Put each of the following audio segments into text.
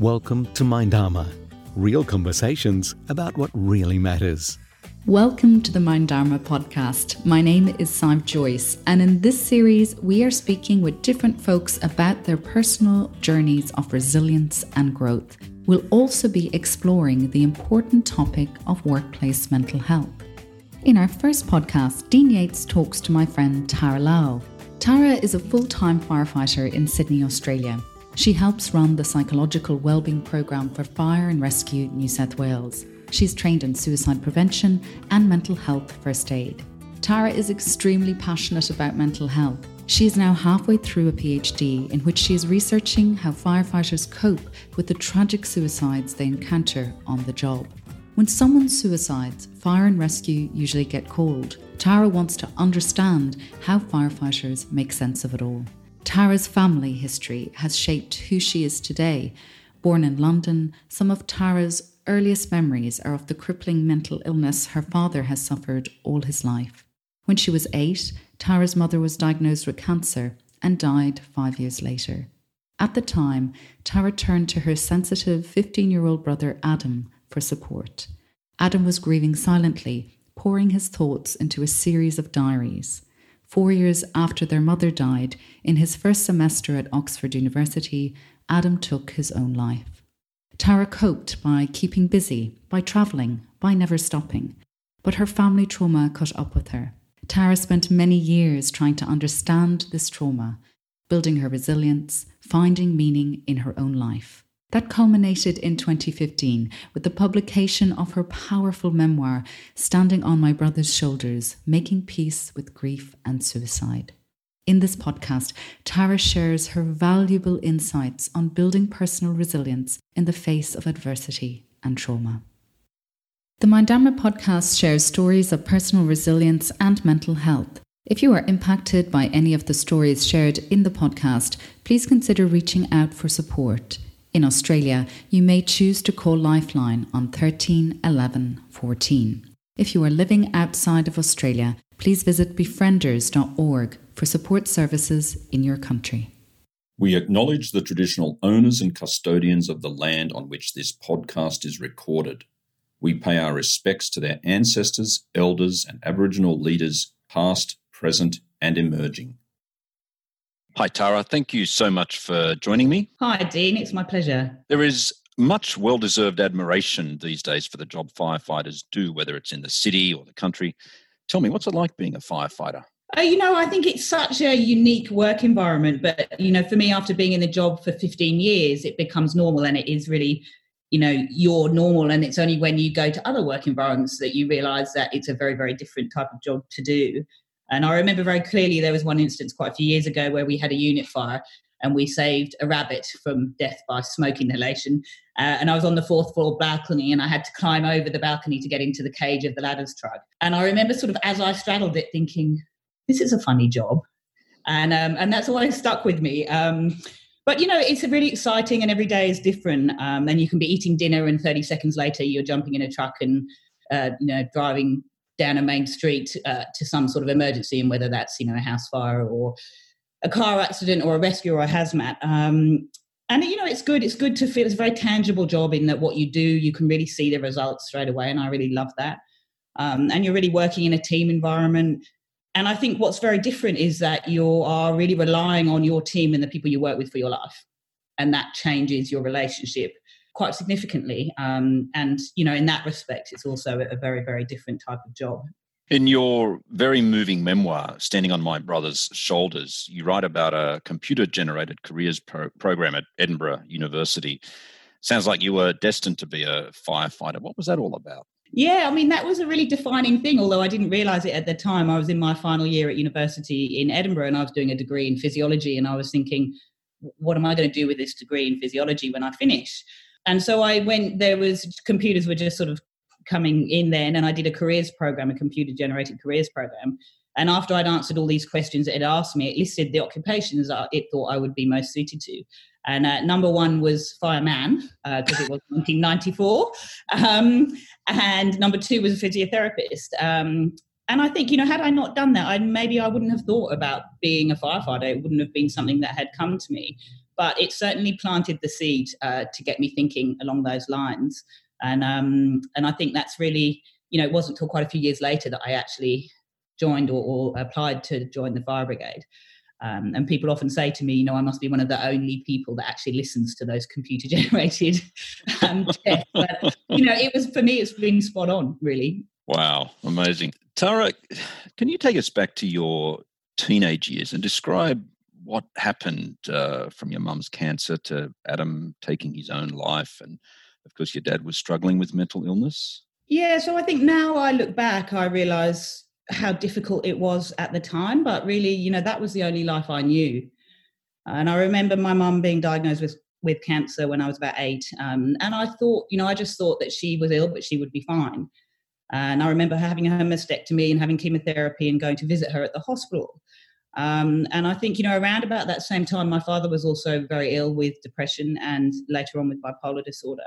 Welcome to Mindarma, real conversations about what really matters. Welcome to the Mindarma podcast. My name is Sive Joyce, and in this series, we are speaking with different folks about their personal journeys of resilience and growth. We'll also be exploring the important topic of workplace mental health. In our first podcast, Dean Yates talks to my friend Tara Lal. Tara is a full time firefighter in Sydney, Australia. She helps run the psychological wellbeing program for Fire and Rescue New South Wales. She's trained in suicide prevention and mental health first aid. Tara is extremely passionate about mental health. She is now halfway through a PhD in which she is researching how firefighters cope with the tragic suicides they encounter on the job. When someone suicides, fire and rescue usually get called. Tara wants to understand how firefighters make sense of it all. Tara's family history has shaped who she is today. Born in London, some of Tara's earliest memories are of the crippling mental illness her father has suffered all his life. When she was eight, Tara's mother was diagnosed with cancer and died five years later. At the time, Tara turned to her sensitive 15 year old brother Adam for support. Adam was grieving silently, pouring his thoughts into a series of diaries. Four years after their mother died, in his first semester at Oxford University, Adam took his own life. Tara coped by keeping busy, by travelling, by never stopping. But her family trauma caught up with her. Tara spent many years trying to understand this trauma, building her resilience, finding meaning in her own life. That culminated in 2015 with the publication of her powerful memoir, Standing on My Brother's Shoulders Making Peace with Grief and Suicide. In this podcast, Tara shares her valuable insights on building personal resilience in the face of adversity and trauma. The Mindarma podcast shares stories of personal resilience and mental health. If you are impacted by any of the stories shared in the podcast, please consider reaching out for support. In Australia, you may choose to call Lifeline on 13 11 14. If you are living outside of Australia, please visit befrienders.org for support services in your country. We acknowledge the traditional owners and custodians of the land on which this podcast is recorded. We pay our respects to their ancestors, elders, and Aboriginal leaders, past, present, and emerging. Hi, Tara. Thank you so much for joining me. Hi, Dean. It's my pleasure. There is much well deserved admiration these days for the job firefighters do, whether it's in the city or the country. Tell me, what's it like being a firefighter? Uh, you know, I think it's such a unique work environment. But, you know, for me, after being in the job for 15 years, it becomes normal and it is really, you know, your normal. And it's only when you go to other work environments that you realize that it's a very, very different type of job to do. And I remember very clearly there was one instance quite a few years ago where we had a unit fire and we saved a rabbit from death by smoke inhalation. Uh, and I was on the fourth floor balcony and I had to climb over the balcony to get into the cage of the ladder's truck. And I remember sort of as I straddled it thinking, this is a funny job. And, um, and that's always stuck with me. Um, but you know, it's really exciting and every day is different. Um, and you can be eating dinner and 30 seconds later you're jumping in a truck and uh, you know driving down a main street uh, to some sort of emergency, and whether that's you know a house fire or a car accident or a rescue or a hazmat. Um, and you know it's good. It's good to feel it's a very tangible job in that what you do, you can really see the results straight away, and I really love that. Um, and you're really working in a team environment. And I think what's very different is that you are really relying on your team and the people you work with for your life, and that changes your relationship quite significantly. Um, and, you know, in that respect, it's also a very, very different type of job. In your very moving memoir, Standing on My Brother's Shoulders, you write about a computer generated careers pro- program at Edinburgh University. Sounds like you were destined to be a firefighter. What was that all about? Yeah, I mean, that was a really defining thing, although I didn't realize it at the time. I was in my final year at university in Edinburgh and I was doing a degree in physiology, and I was thinking, what am I going to do with this degree in physiology when I finish? And so I went, there was computers were just sort of coming in then, and I did a careers program, a computer generated careers program. And after I'd answered all these questions it asked me, it listed the occupations it thought I would be most suited to. And uh, number one was fireman, because uh, it was 1994. Um, and number two was a physiotherapist. Um, and I think, you know, had I not done that, I, maybe I wouldn't have thought about being a firefighter. It wouldn't have been something that had come to me. But it certainly planted the seed uh, to get me thinking along those lines. And um, and I think that's really, you know, it wasn't until quite a few years later that I actually joined or, or applied to join the fire brigade. Um, and people often say to me, you know, I must be one of the only people that actually listens to those computer generated um, tests. But, you know, it was for me, it's been spot on, really. Wow, amazing. Tara, can you take us back to your teenage years and describe what happened uh, from your mum's cancer to Adam taking his own life? And of course, your dad was struggling with mental illness. Yeah, so I think now I look back, I realize how difficult it was at the time, but really, you know, that was the only life I knew. And I remember my mum being diagnosed with with cancer when I was about eight, um, and I thought, you know, I just thought that she was ill, but she would be fine. And I remember having a mastectomy and having chemotherapy and going to visit her at the hospital. Um, and I think, you know, around about that same time, my father was also very ill with depression and later on with bipolar disorder.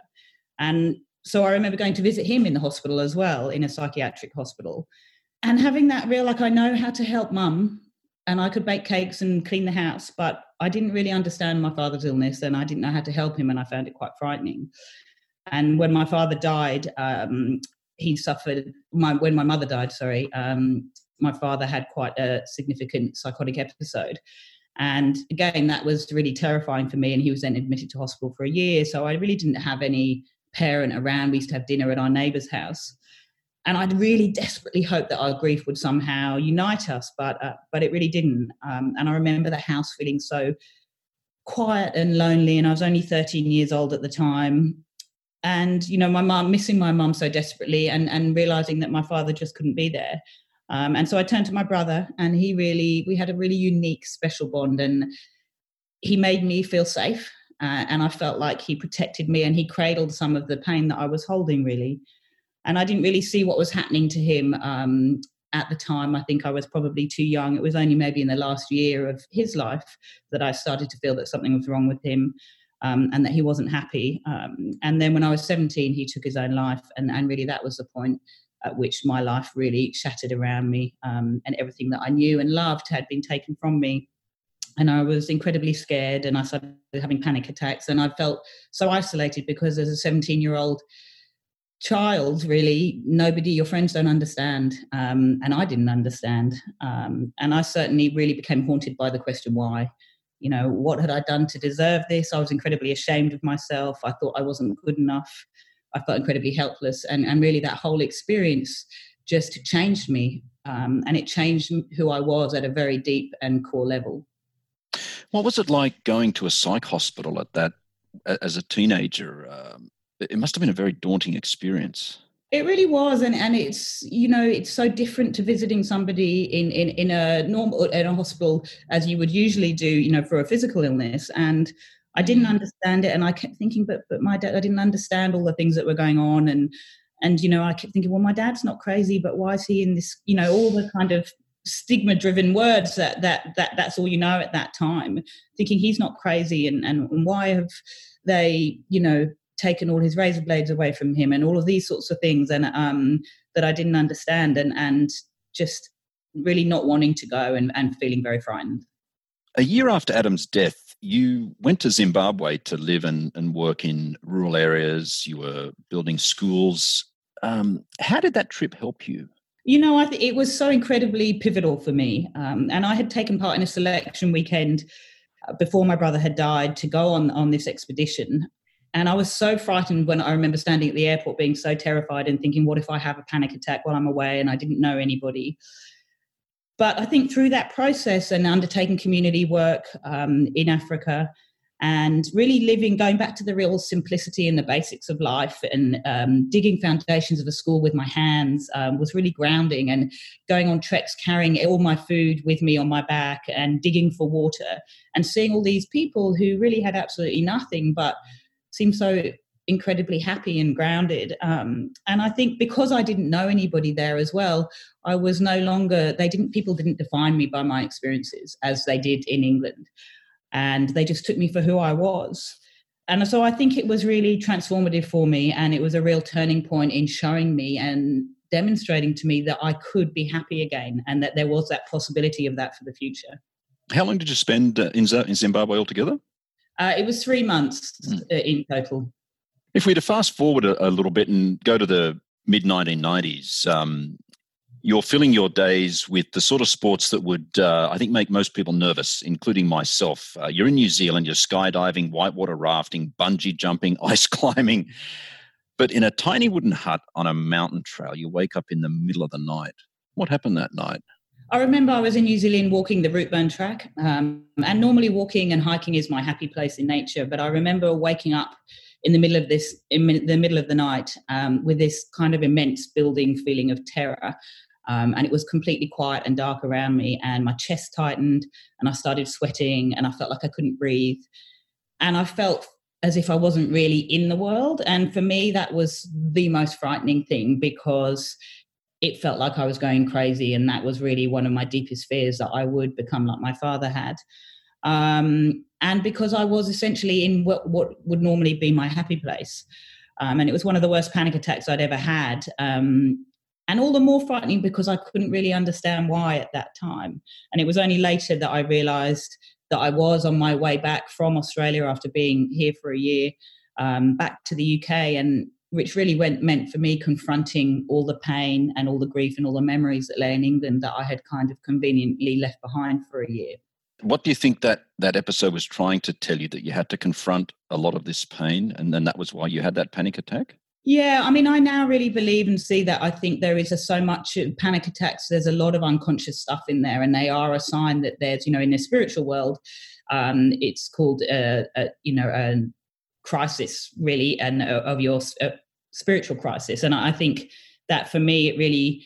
And so I remember going to visit him in the hospital as well, in a psychiatric hospital and having that real like I know how to help mum and I could bake cakes and clean the house, but I didn't really understand my father's illness and I didn't know how to help him, and I found it quite frightening. And when my father died, um, he suffered. My when my mother died, sorry, um, my father had quite a significant psychotic episode, and again that was really terrifying for me. And he was then admitted to hospital for a year, so I really didn't have any parent around. We used to have dinner at our neighbour's house, and I'd really desperately hoped that our grief would somehow unite us, but uh, but it really didn't. Um, and I remember the house feeling so quiet and lonely, and I was only 13 years old at the time. And you know, my mum missing my mum so desperately, and and realizing that my father just couldn't be there. Um, and so I turned to my brother, and he really we had a really unique, special bond, and he made me feel safe, uh, and I felt like he protected me, and he cradled some of the pain that I was holding, really and I didn't really see what was happening to him um, at the time. I think I was probably too young. It was only maybe in the last year of his life that I started to feel that something was wrong with him. Um, and that he wasn't happy. Um, and then when I was 17, he took his own life. And, and really, that was the point at which my life really shattered around me. Um, and everything that I knew and loved had been taken from me. And I was incredibly scared. And I started having panic attacks. And I felt so isolated because as a 17 year old, child really nobody your friends don't understand um, and i didn't understand um, and i certainly really became haunted by the question why you know what had i done to deserve this i was incredibly ashamed of myself i thought i wasn't good enough i felt incredibly helpless and, and really that whole experience just changed me um, and it changed who i was at a very deep and core level what was it like going to a psych hospital at that as a teenager um, it must have been a very daunting experience. It really was, and and it's you know it's so different to visiting somebody in in in a normal in a hospital as you would usually do, you know, for a physical illness. And I didn't mm. understand it, and I kept thinking, but but my dad, I didn't understand all the things that were going on, and and you know, I kept thinking, well, my dad's not crazy, but why is he in this? You know, all the kind of stigma driven words that that that that's all you know at that time thinking he's not crazy and and, and why have they you know taken all his razor blades away from him and all of these sorts of things and um, that I didn't understand and and just really not wanting to go and, and feeling very frightened. A year after Adam's death, you went to Zimbabwe to live and, and work in rural areas. You were building schools. Um, how did that trip help you? You know, I th- it was so incredibly pivotal for me. Um, and I had taken part in a selection weekend uh, before my brother had died to go on on this expedition and I was so frightened when I remember standing at the airport being so terrified and thinking, what if I have a panic attack while I'm away and I didn't know anybody? But I think through that process and undertaking community work um, in Africa and really living, going back to the real simplicity and the basics of life and um, digging foundations of a school with my hands um, was really grounding and going on treks, carrying all my food with me on my back and digging for water and seeing all these people who really had absolutely nothing but seemed so incredibly happy and grounded. Um, and I think because I didn't know anybody there as well, I was no longer, they didn't, people didn't define me by my experiences as they did in England. And they just took me for who I was. And so I think it was really transformative for me. And it was a real turning point in showing me and demonstrating to me that I could be happy again and that there was that possibility of that for the future. How long did you spend uh, in Zimbabwe altogether? Uh, it was three months mm. in total. If we to fast forward a, a, little bit and go to the mid 1990s, um, you're filling your days with the sort of sports that would, uh, I think, make most people nervous, including myself. Uh, you're in New Zealand, you're skydiving, whitewater rafting, bungee jumping, ice climbing. But in a tiny wooden hut on a mountain trail, you wake up in the middle of the night. What happened that night? I remember I was in New Zealand walking the Routeburn track, um, and normally walking and hiking is my happy place in nature. But I remember waking up in the middle of this, in the middle of the night, um, with this kind of immense building feeling of terror. Um, and it was completely quiet and dark around me, and my chest tightened, and I started sweating, and I felt like I couldn't breathe, and I felt as if I wasn't really in the world. And for me, that was the most frightening thing because it felt like I was going crazy. And that was really one of my deepest fears that I would become like my father had. Um, and because I was essentially in what, what would normally be my happy place. Um, and it was one of the worst panic attacks I'd ever had. Um, and all the more frightening because I couldn't really understand why at that time. And it was only later that I realized that I was on my way back from Australia after being here for a year, um, back to the UK. And which really went meant for me confronting all the pain and all the grief and all the memories that lay in England that I had kind of conveniently left behind for a year. What do you think that that episode was trying to tell you that you had to confront a lot of this pain and then that was why you had that panic attack? Yeah, I mean, I now really believe and see that I think there is a, so much panic attacks. There's a lot of unconscious stuff in there, and they are a sign that there's, you know, in the spiritual world, um, it's called, a, a, you know, a crisis really and uh, of your uh, spiritual crisis and i think that for me it really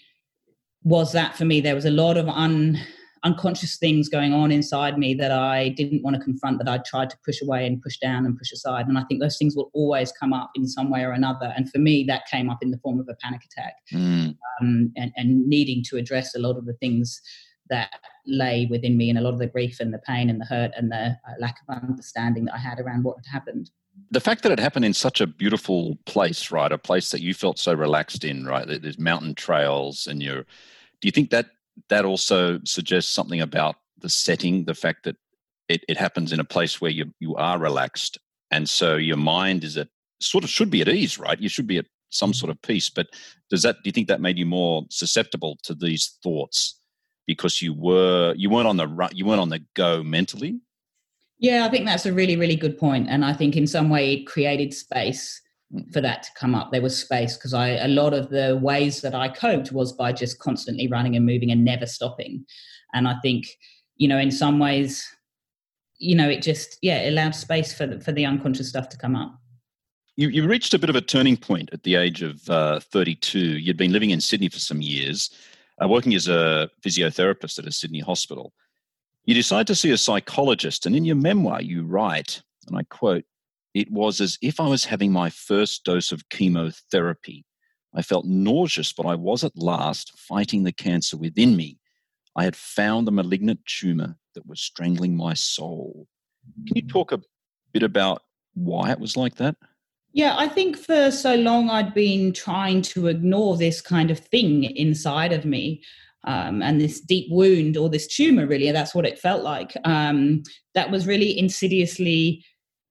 was that for me there was a lot of un, unconscious things going on inside me that i didn't want to confront that i tried to push away and push down and push aside and i think those things will always come up in some way or another and for me that came up in the form of a panic attack mm. um, and, and needing to address a lot of the things that lay within me and a lot of the grief and the pain and the hurt and the uh, lack of understanding that I had around what had happened the fact that it happened in such a beautiful place, right? A place that you felt so relaxed in, right? There's mountain trails, and you're. Do you think that that also suggests something about the setting? The fact that it, it happens in a place where you you are relaxed, and so your mind is at sort of should be at ease, right? You should be at some mm-hmm. sort of peace. But does that? Do you think that made you more susceptible to these thoughts because you were you weren't on the you weren't on the go mentally? Yeah, I think that's a really, really good. And I think in some way it created space. For that to come up. There was space because I a lot of the ways that I coped was by just constantly running and moving and never stopping. And I think, you know, in some ways, you know, it just yeah, it allowed space for the, for the unconscious stuff to come up. You, you reached a bit of a turning point at the age of uh, 32. You'd been living in Sydney for some years, uh, working as a physiotherapist at a Sydney hospital. You decide to see a psychologist, and in your memoir, you write, and I quote, it was as if I was having my first dose of chemotherapy. I felt nauseous, but I was at last fighting the cancer within me. I had found the malignant tumor that was strangling my soul. Can you talk a bit about why it was like that? Yeah, I think for so long I'd been trying to ignore this kind of thing inside of me um, and this deep wound or this tumor, really, that's what it felt like. Um, that was really insidiously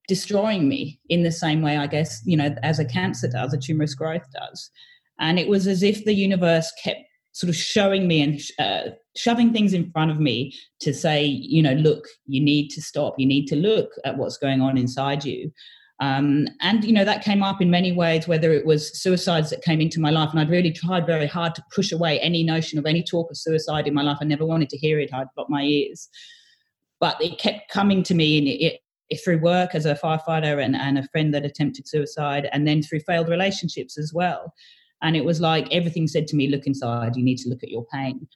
destroying me in the same way, I guess, you know, as a cancer does, a tumorous growth does. And it was as if the universe kept sort of showing me and uh, shoving things in front of me to say, you know, look, you need to stop. You need to look at what's going on inside you. Um, and you know that came up in many ways, whether it was suicides that came into my life, and I'd really tried very hard to push away any notion of any talk of suicide in my life. I never wanted to hear it; I'd got my ears, but it kept coming to me, and it, it through work as a firefighter and, and a friend that attempted suicide, and then through failed relationships as well. And it was like everything said to me, "Look inside. You need to look at your pain."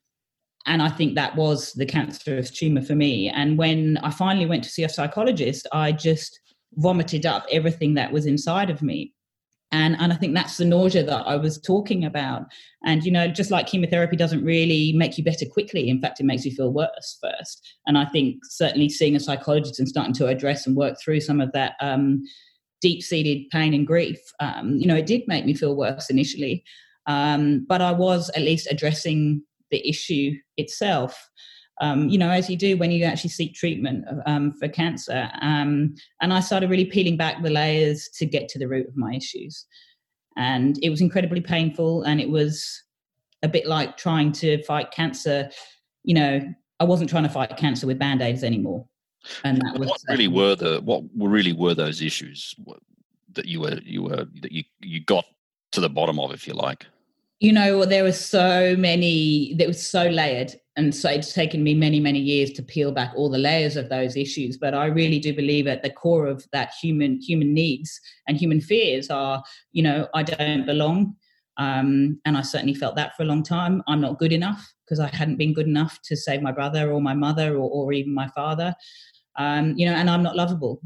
and I think that was the cancerous tumor for me. And when I finally went to see a psychologist, I just vomited up everything that was inside of me. And, and I think that's the nausea that I was talking about. And, you know, just like chemotherapy doesn't really make you better quickly. In fact, it makes you feel worse first. And I think certainly seeing a psychologist and starting to address and work through some of that um, deep seated pain and grief, um, you know, it did make me feel worse initially. Um, but I was at least addressing the issue itself. Um, you know, as you do when you actually seek treatment um, for cancer. Um, and I started really peeling back the layers to get to the root of my issues. And it was incredibly painful. And it was a bit like trying to fight cancer. You know, I wasn't trying to fight cancer with band aids anymore. And that was what really um, were the what really were those issues that you were you were that you you got to the bottom of, if you like you know there were so many that was so layered. And so it's taken me many many years to peel back all the layers of those issues. But i really do believe at the core of that human human needs and human fears are you know i don't belong. Um, and i certainly felt that for a long time. I'm not good enough because i hadn't been good enough to save my brother or my mother or, or even my father. Um, you know and i'm not lovable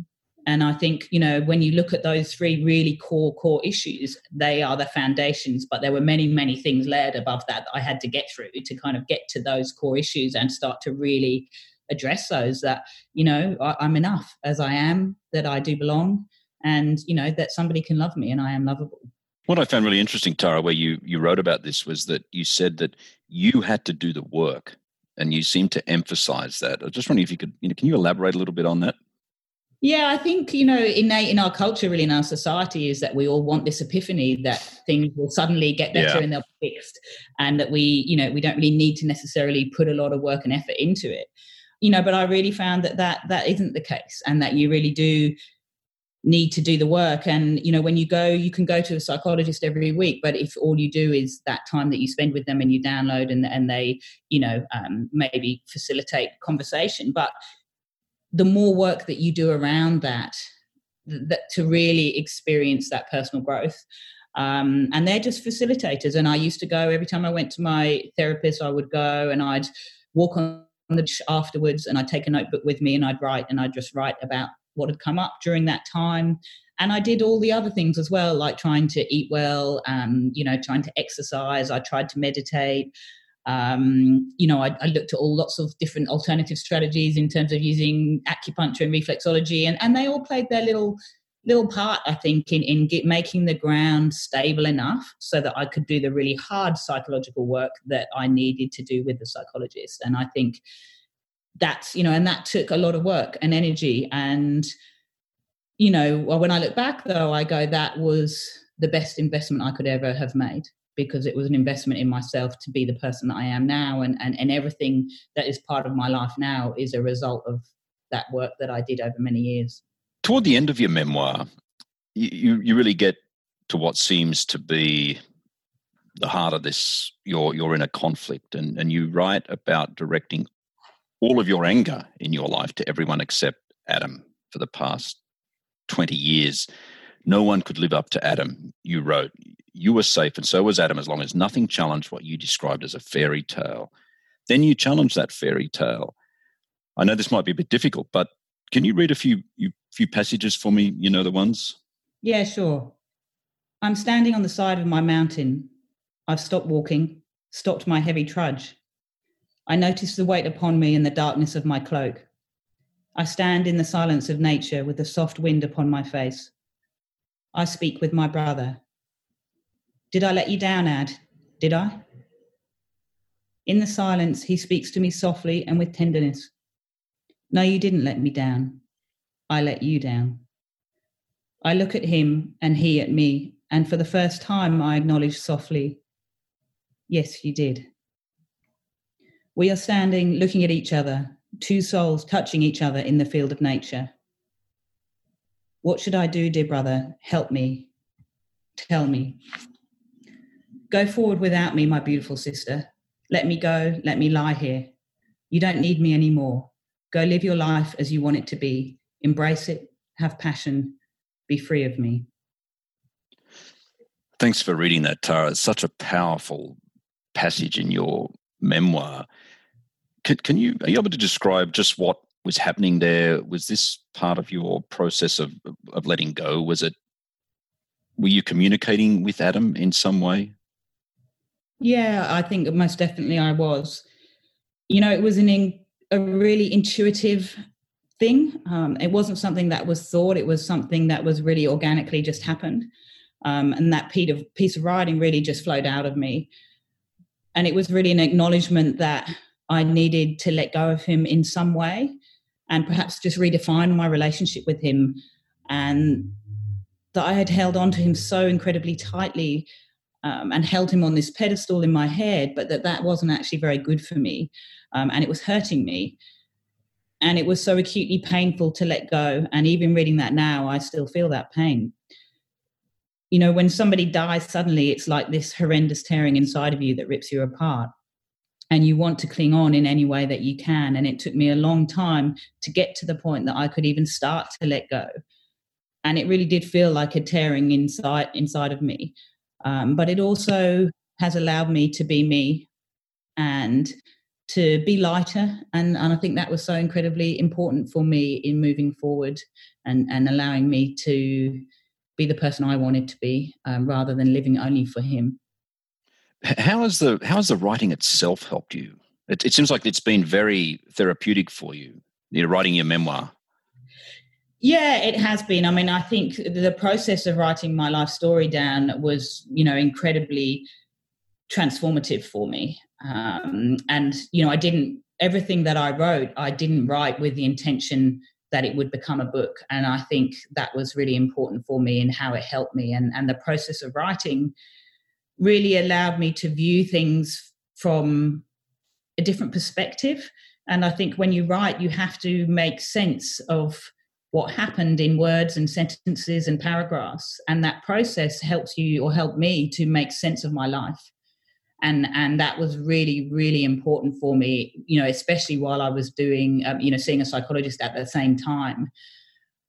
and I think, you know, when you look at those three really core, core issues, they are the foundations. But there were many, many things layered above that that I had to get through to kind of get to those core issues and start to really address those that, you know, I'm enough as I am, that I do belong, and, you know, that somebody can love me and I am lovable. What I found really interesting, Tara, where you, you wrote about this was that you said that you had to do the work and you seem to emphasize that. I just wondering if you could, you know, can you elaborate a little bit on that? Yeah, I think, you know, innate in our culture, really in our society, is that we all want this epiphany that things will suddenly get better yeah. and they'll be fixed. And that we, you know, we don't really need to necessarily put a lot of work and effort into it. You know, but I really found that that, that isn't the case and that you really do need to do the work. And, you know, when you go, you can go to a psychologist every week, but if all you do is that time that you spend with them and you download and, and they, you know, um, maybe facilitate conversation, but the more work that you do around that, that to really experience that personal growth. Um, and they're just facilitators. And I used to go every time I went to my therapist, I would go and I'd walk on the afterwards and I'd take a notebook with me and I'd write and I'd just write about what had come up during that time. And I did all the other things as well, like trying to eat well, um, you know, trying to exercise. I tried to meditate. Um, you know, I, I, looked at all lots of different alternative strategies in terms of using acupuncture and reflexology, and, and they all played their little little part, I think, in in get, making the ground stable enough so that I could do the really hard psychological work that I needed to do with the psychologist. And I think that's you know, and that took a lot of work and energy. And you know, when I look back, though, I go that was the best investment I could ever have made because it was an investment in myself to be the person that I am now. And, and, and everything that is part of my life now is a result of that work that I did over many years. Toward the end of your memoir, you, you really get to what seems to be the heart of this you're you're in a conflict and and you write about directing all of your anger in your life to everyone except Adam for the past 20 years no one could live up to Adam you wrote you were safe, and so was Adam, as long as nothing challenged what you described as a fairy tale. Then you challenged that fairy tale. I know this might be a bit difficult, but can you read a few few passages for me? You know the ones. Yeah, sure. I'm standing on the side of my mountain. I've stopped walking, stopped my heavy trudge. I notice the weight upon me in the darkness of my cloak. I stand in the silence of nature with the soft wind upon my face. I speak with my brother, did I let you down, Ad? Did I? In the silence, he speaks to me softly and with tenderness. No, you didn't let me down. I let you down. I look at him and he at me, and for the first time I acknowledge softly, Yes, you did. We are standing looking at each other, two souls touching each other in the field of nature. What should I do, dear brother? Help me. Tell me. Go forward without me, my beautiful sister. Let me go, let me lie here. You don't need me anymore. Go live your life as you want it to be. Embrace it, have passion, be free of me. Thanks for reading that, Tara. It's such a powerful passage in your memoir. Can, can you are you able to describe just what was happening there? Was this part of your process of of letting go? Was it were you communicating with Adam in some way? Yeah, I think most definitely I was. You know, it was an in, a really intuitive thing. Um, it wasn't something that was thought. It was something that was really organically just happened. Um, and that piece of, piece of writing really just flowed out of me. And it was really an acknowledgement that I needed to let go of him in some way and perhaps just redefine my relationship with him. And that I had held on to him so incredibly tightly um, and held him on this pedestal in my head, but that that wasn't actually very good for me. Um, and it was hurting me. And it was so acutely painful to let go. And even reading that now, I still feel that pain. You know, when somebody dies suddenly, it's like this horrendous tearing inside of you that rips you apart and you want to cling on in any way that you can. And it took me a long time to get to the point that I could even start to let go. And it really did feel like a tearing inside inside of me. Um, but it also has allowed me to be me and to be lighter. And, and I think that was so incredibly important for me in moving forward and, and allowing me to be the person I wanted to be um, rather than living only for him. How has the how has the writing itself helped you? It, it seems like it's been very therapeutic for you. You're writing your memoir. Yeah, it has been. I mean, I think the process of writing my life story down was, you know, incredibly transformative for me. Um, and you know, I didn't everything that I wrote, I didn't write with the intention that it would become a book. And I think that was really important for me and how it helped me. And and the process of writing really allowed me to view things from a different perspective. And I think when you write, you have to make sense of what happened in words and sentences and paragraphs. And that process helps you or helped me to make sense of my life. And, and that was really, really important for me, you know, especially while I was doing, um, you know, seeing a psychologist at the same time.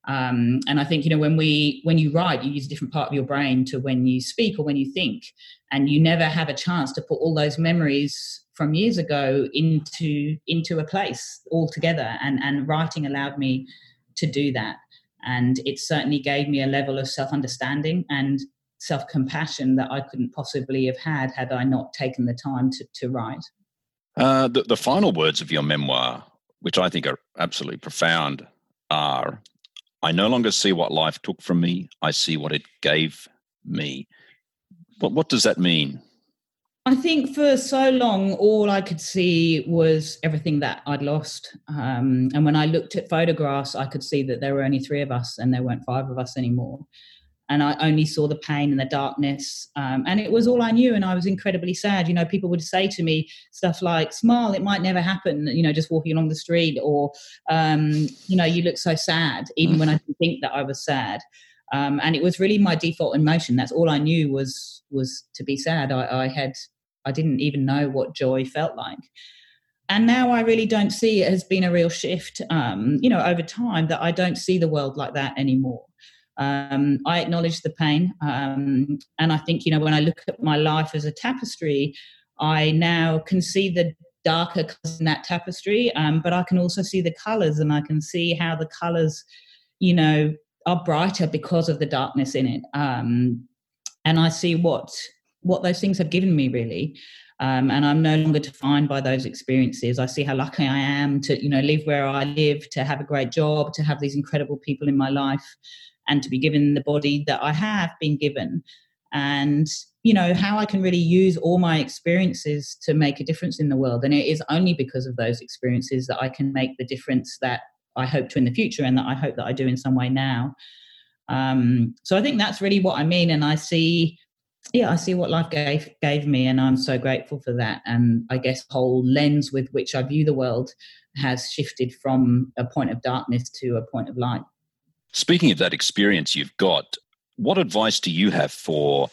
Um, and I think you know when we when you write, you use a different part of your brain to when you speak or when you think, and you never have a chance to put all those memories from years ago into into a place all together. And and writing allowed me to do that, and it certainly gave me a level of self understanding and self compassion that I couldn't possibly have had had I not taken the time to to write. Uh, the, the final words of your memoir, which I think are absolutely profound, are I no longer see what life took from me, I see what it gave me. What, what does that mean? I think for so long, all I could see was everything that I'd lost. Um, and when I looked at photographs, I could see that there were only three of us and there weren't five of us anymore and I only saw the pain and the darkness. Um, and it was all I knew, and I was incredibly sad. You know, people would say to me stuff like, "Smile, it might never happen." You know, just walking along the street, or um, you know, you look so sad, even when I didn't think that I was sad. Um, and it was really my default emotion. That's all I knew was was to be sad. I, I had, I didn't even know what joy felt like and now I really don't see it has been a real shift, um, you know, over time that I don't see the world like that anymore. Um, I acknowledge the pain. Um, and I think, you know, when I look at my life as a tapestry, I now can see the darker in that tapestry, um, but I can also see the colors and I can see how the colors, you know, are brighter because of the darkness in it. Um, and I see what what those things have given me really. Um, and I'm no longer defined by those experiences. I see how lucky I am to, you know, live where I live, to have a great job, to have these incredible people in my life, and to be given the body that I have been given. And, you know, how I can really use all my experiences to make a difference in the world. And it is only because of those experiences that I can make the difference that I hope to in the future and that I hope that I do in some way now. Um, so I think that's really what I mean. And I see, yeah, I see what life gave gave me, and I'm so grateful for that. And I guess whole lens with which I view the world has shifted from a point of darkness to a point of light. Speaking of that experience you've got, what advice do you have for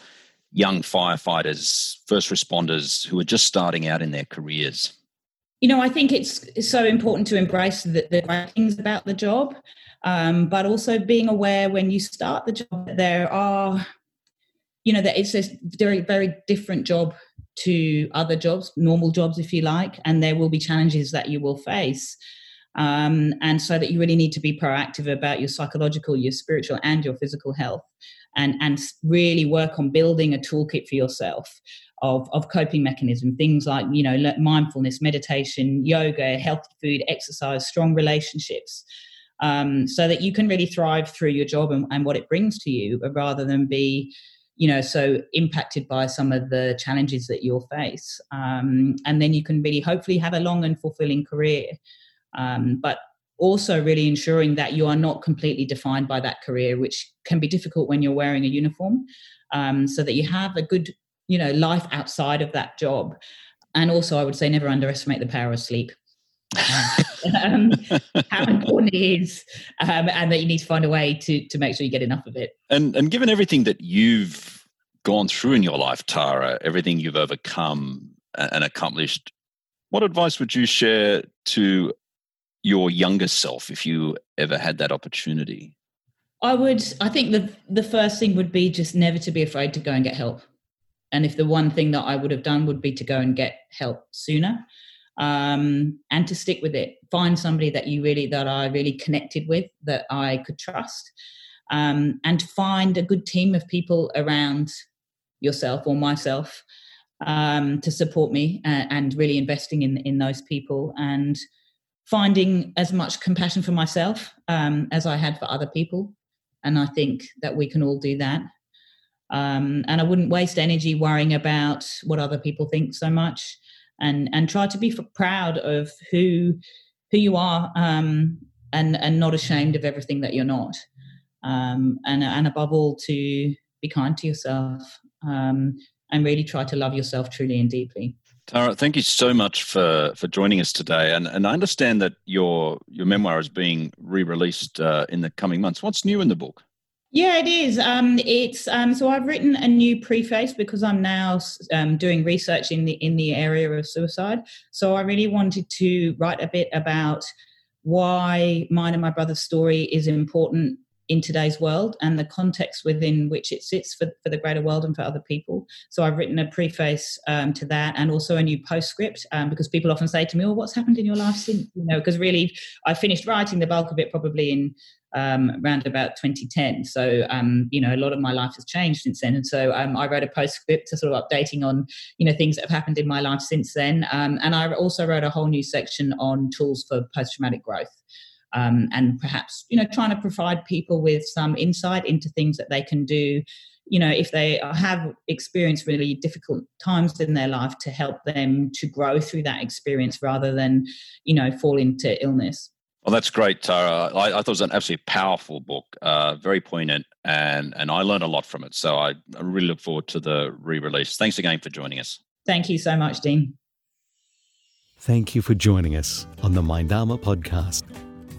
young firefighters, first responders who are just starting out in their careers? You know, I think it's so important to embrace the, the great things about the job, um, but also being aware when you start the job that there are, you know, that it's a very, very different job to other jobs, normal jobs, if you like, and there will be challenges that you will face. Um, and so that you really need to be proactive about your psychological, your spiritual, and your physical health, and and really work on building a toolkit for yourself of of coping mechanism, things like you know mindfulness, meditation, yoga, healthy food, exercise, strong relationships. Um, so that you can really thrive through your job and, and what it brings to you, rather than be you know, so impacted by some of the challenges that you'll face. Um, and then you can really hopefully have a long and fulfilling career. Um, but also really ensuring that you are not completely defined by that career, which can be difficult when you're wearing a uniform. Um, so that you have a good, you know, life outside of that job. And also, I would say never underestimate the power of sleep. um, how important it is, um, and that you need to find a way to to make sure you get enough of it. And and given everything that you've gone through in your life, Tara, everything you've overcome and accomplished, what advice would you share to your younger self if you ever had that opportunity? I would. I think the the first thing would be just never to be afraid to go and get help. And if the one thing that I would have done would be to go and get help sooner, um, and to stick with it, find somebody that you really that I really connected with, that I could trust, um, and find a good team of people around yourself or myself um, to support me, and, really investing in in those people and finding as much compassion for myself um, as I had for other people. And I think that we can all do that. Um, and I wouldn't waste energy worrying about what other people think so much, and and try to be proud of who who you are, um, and and not ashamed of everything that you're not, um, and and above all to be kind to yourself, um, and really try to love yourself truly and deeply. Tara, thank you so much for, for joining us today. And, and I understand that your your memoir is being re released uh, in the coming months. What's new in the book? Yeah, it is. Um, it's um, so I've written a new preface because I'm now um, doing research in the in the area of suicide. So I really wanted to write a bit about why mine and my brother's story is important in today's world and the context within which it sits for, for the greater world and for other people. So I've written a preface um, to that and also a new postscript um, because people often say to me, well, what's happened in your life since? You know, because really I finished writing the bulk of it probably in um, around about 2010. So, um, you know, a lot of my life has changed since then. And so um, I wrote a postscript to sort of updating on, you know, things that have happened in my life since then. Um, and I also wrote a whole new section on tools for post traumatic growth um, and perhaps you know trying to provide people with some insight into things that they can do you know if they have experienced really difficult times in their life to help them to grow through that experience rather than you know fall into illness well, that's great, Tara. I, I, thought it was an absolutely powerful book, uh, very poignant, and and I learned a lot from it. So I, I really look forward to the re-release. Thanks again for joining us. Thank you so much, Dean. Thank you for joining us on the Mindarma podcast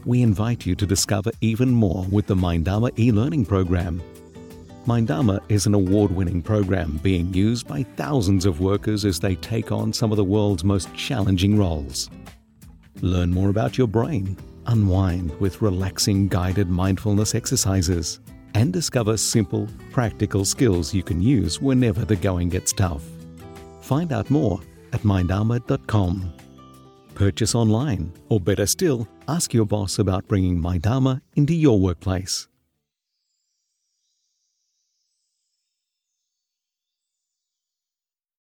we invite you to discover even more with the Mindarma e-learning program. Mindarma is an award-winning program being used by thousands of workers as they take on some of the world's most challenging roles. Learn more about your brain, unwind with relaxing guided mindfulness exercises, and discover simple, practical skills you can use whenever the going gets tough. Find out more at mindarma.com. Purchase online, or better still, ask your boss about bringing Mindarma into your workplace.